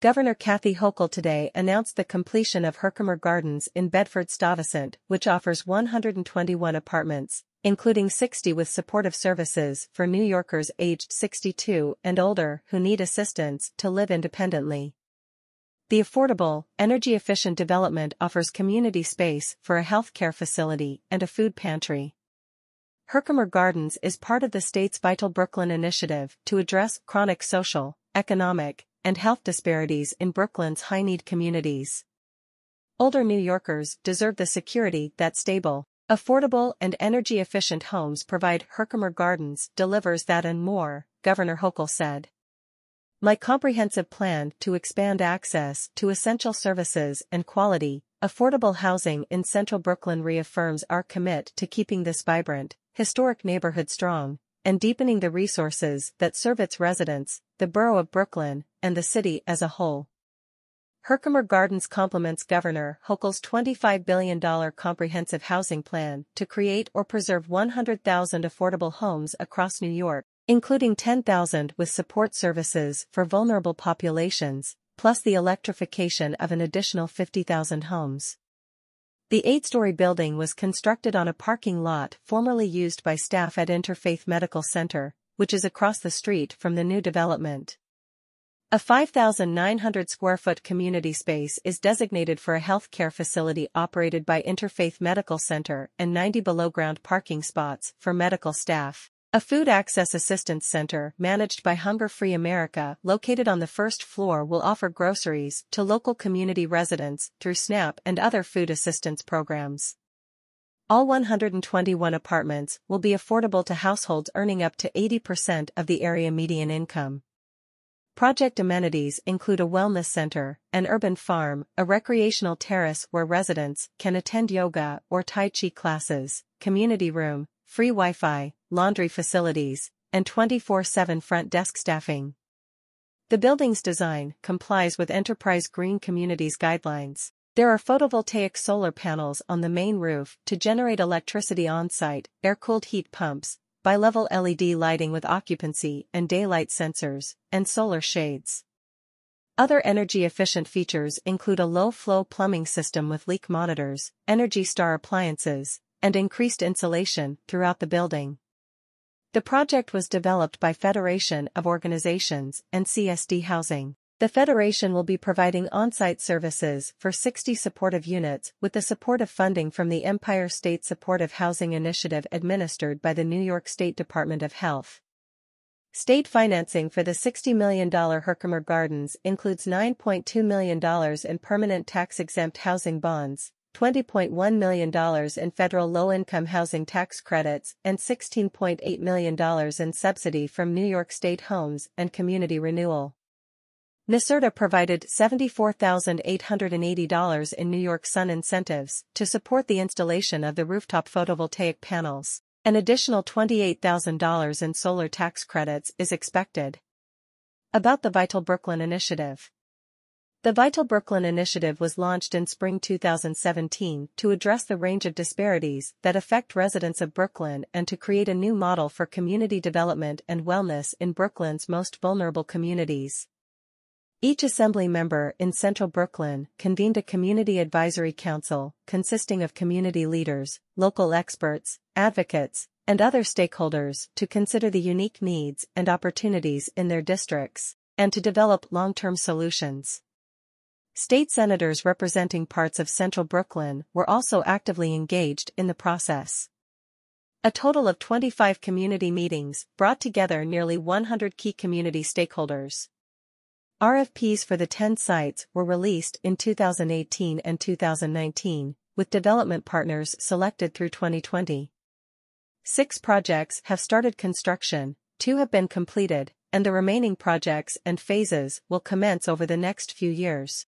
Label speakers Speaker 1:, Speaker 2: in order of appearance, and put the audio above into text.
Speaker 1: Governor Kathy Hochul today announced the completion of Herkimer Gardens in Bedford-Stuyvesant, which offers 121 apartments, including 60 with supportive services for New Yorkers aged 62 and older who need assistance to live independently. The affordable, energy-efficient development offers community space for a healthcare facility and a food pantry. Herkimer Gardens is part of the state's Vital Brooklyn initiative to address chronic social, economic, and health disparities in Brooklyn's high-need communities. Older New Yorkers deserve the security that stable, affordable and energy-efficient homes provide Herkimer Gardens delivers that and more, Governor Hochul said. My comprehensive plan to expand access to essential services and quality, affordable housing in central Brooklyn reaffirms our commit to keeping this vibrant, historic neighborhood strong, and deepening the resources that serve its residents, the borough of Brooklyn, and the city as a whole. Herkimer Gardens complements Governor Hochul's $25 billion comprehensive housing plan to create or preserve 100,000 affordable homes across New York, including 10,000 with support services for vulnerable populations, plus the electrification of an additional 50,000 homes. The eight-story building was constructed on a parking lot formerly used by staff at Interfaith Medical Center, which is across the street from the new development. A 5,900 square foot community space is designated for a healthcare facility operated by Interfaith Medical Center and 90 below-ground parking spots for medical staff. A food access assistance center managed by Hunger Free America located on the first floor will offer groceries to local community residents through SNAP and other food assistance programs. All 121 apartments will be affordable to households earning up to 80% of the area median income. Project amenities include a wellness center, an urban farm, a recreational terrace where residents can attend yoga or Tai Chi classes, community room, free Wi-Fi, laundry facilities, and 24-7 front desk staffing. The building's design complies with Enterprise Green Communities guidelines. There are photovoltaic solar panels on the main roof to generate electricity on-site, air-cooled heat pumps, bi-level LED lighting with occupancy and daylight sensors, and solar shades. Other energy-efficient features include a low-flow plumbing system with leak monitors, Energy Star appliances, and increased insulation throughout the building. The project was developed by Federation of Organizations and CSD Housing. The Federation will be providing on-site services for 60 supportive units with the support of funding from the Empire State Supportive Housing Initiative administered by the New York State Department of Health. State financing for the $60 million Herkimer Gardens includes $9.2 million in permanent tax-exempt housing bonds, $20.1 million in federal low-income housing tax credits and $16.8 million in subsidy from New York State Homes and Community Renewal. NYSERDA provided $74,880 in New York Sun incentives to support the installation of the rooftop photovoltaic panels. An additional $28,000 in solar tax credits is expected. About the Vital Brooklyn Initiative the Vital Brooklyn initiative was launched in spring 2017 to address the range of disparities that affect residents of Brooklyn and to create a new model for community development and wellness in Brooklyn's most vulnerable communities. Each assembly member in central Brooklyn convened a community advisory council consisting of community leaders, local experts, advocates, and other stakeholders to consider the unique needs and opportunities in their districts and to develop long-term solutions. State senators representing parts of central Brooklyn were also actively engaged in the process. A total of 25 community meetings brought together nearly 100 key community stakeholders. RFPs for the 10 sites were released in 2018 and 2019, with development partners selected through 2020. Six projects have started construction, two have been completed, and the remaining projects and phases will commence over the next few years.